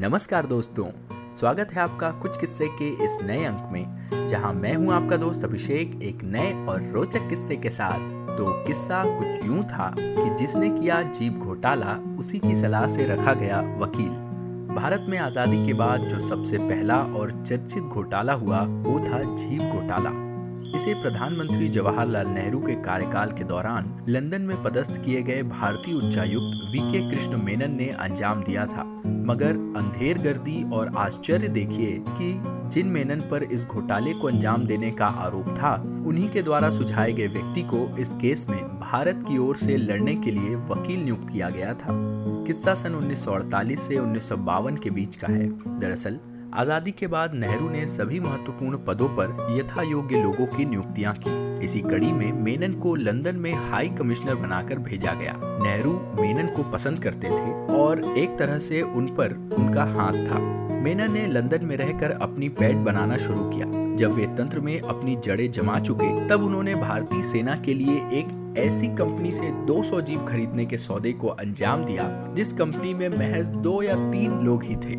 नमस्कार दोस्तों, स्वागत है आपका कुछ किस्से के इस नए अंक में, जहाँ मैं हूँ आपका दोस्त अभिषेक एक नए और रोचक किस्से के साथ। तो किस्सा कुछ यूँ था कि जिसने किया जीप घोटाला, उसी की सलाह से रखा गया वकील। भारत में आज़ादी के बाद जो सबसे पहला और चर्चित घोटाला हुआ, वो था जीप घोटाला। इसे प्रधानमंत्री जवाहरलाल नेहरू के कार्यकाल के दौरान लंदन में पदस्थ किए गए भारतीय उच्चायुक्त वी के कृष्ण मेनन ने अंजाम दिया था। मगर अंधेर गर्दी और आश्चर्य देखिए कि जिन मेनन पर इस घोटाले को अंजाम देने का आरोप था, उन्हीं के द्वारा सुझाए गए व्यक्ति को इस केस में भारत की ओर से लड़ने के लिए वकील नियुक्त किया गया था। किस्सा सन उन्नीस से उन्नीस सौ बावन के बीच का है। दरअसल आज़ादी के बाद नेहरू ने सभी महत्वपूर्ण पदों पर यथा योग्य लोगों की नियुक्तियाँ की। इसी कड़ी में मेनन को लंदन में हाई कमिश्नर बनाकर भेजा गया। नेहरू मेनन को पसंद करते थे और एक तरह से उन पर उनका हाथ था। मेनन ने लंदन में रहकर अपनी पैड बनाना शुरू किया। जब वे तंत्र में अपनी जड़ें जमा चुके, तब उन्होंने भारतीय सेना के लिए एक ऐसी कंपनी से 200 जीप खरीदने के सौदे को अंजाम दिया, जिस कंपनी में महज दो या तीन लोग ही थे।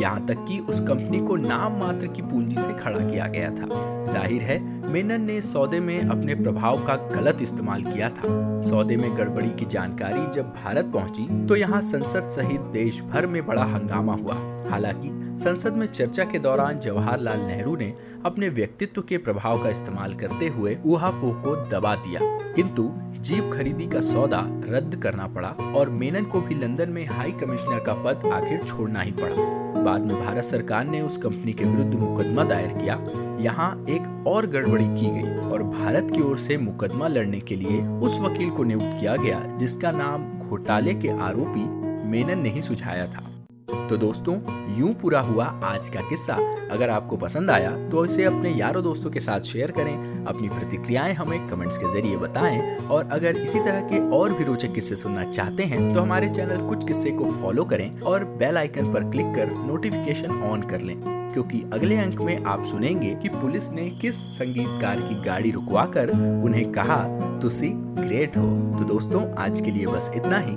यहाँ तक कि उस कंपनी को नाम मात्र की पूंजी से खड़ा किया गया था। ज़ाहिर है मेनन ने सौदे में अपने प्रभाव का गलत इस्तेमाल किया था। सौदे में गड़बड़ी की जानकारी जब भारत पहुँची तो यहाँ संसद सहित देश भर में बड़ा हंगामा हुआ। हालाँकि, संसद में चर्चा के दौरान जवाहरलाल नेहरू ने अपने व्यक्तित्व के प्रभाव का इस्तेमाल करते हुए ऊहापोह को दबा दिया। किंतु, जीप खरीदी का सौदा रद्द करना पड़ा और मेनन को भी लंदन में हाई कमिश्नर का पद आखिर छोड़ना ही पड़ा। बाद में भारत सरकार ने उस कंपनी के विरुद्ध मुकदमा दायर किया। यहाँ एक और गड़बड़ी की गई और भारत की ओर से मुकदमा लड़ने के लिए उस वकील को नियुक्त किया गया, जिसका नाम घोटाले के आरोपी मेनन ने ही सुझाया था। तो दोस्तों, यूँ पूरा हुआ आज का किस्सा। अगर आपको पसंद आया तो इसे अपने यारों दोस्तों के साथ शेयर करें, अपनी प्रतिक्रियाएँ हमें कमेंट्स के ज़रिए बताएँ, और अगर इसी तरह के और भी रोचक किस्से सुनना चाहते हैं तो हमारे चैनल कुछ किस्से को फॉलो करें और बेल आइकन पर क्लिक कर नोटिफिकेशन ऑन कर लें, क्योंकि अगले अंक में आप सुनेंगे कि पुलिस ने किस संगीतकार की गाड़ी रुकवाकर उन्हें कहा, तुसी ग्रेट हो। तो दोस्तों, आज के लिए बस इतना ही।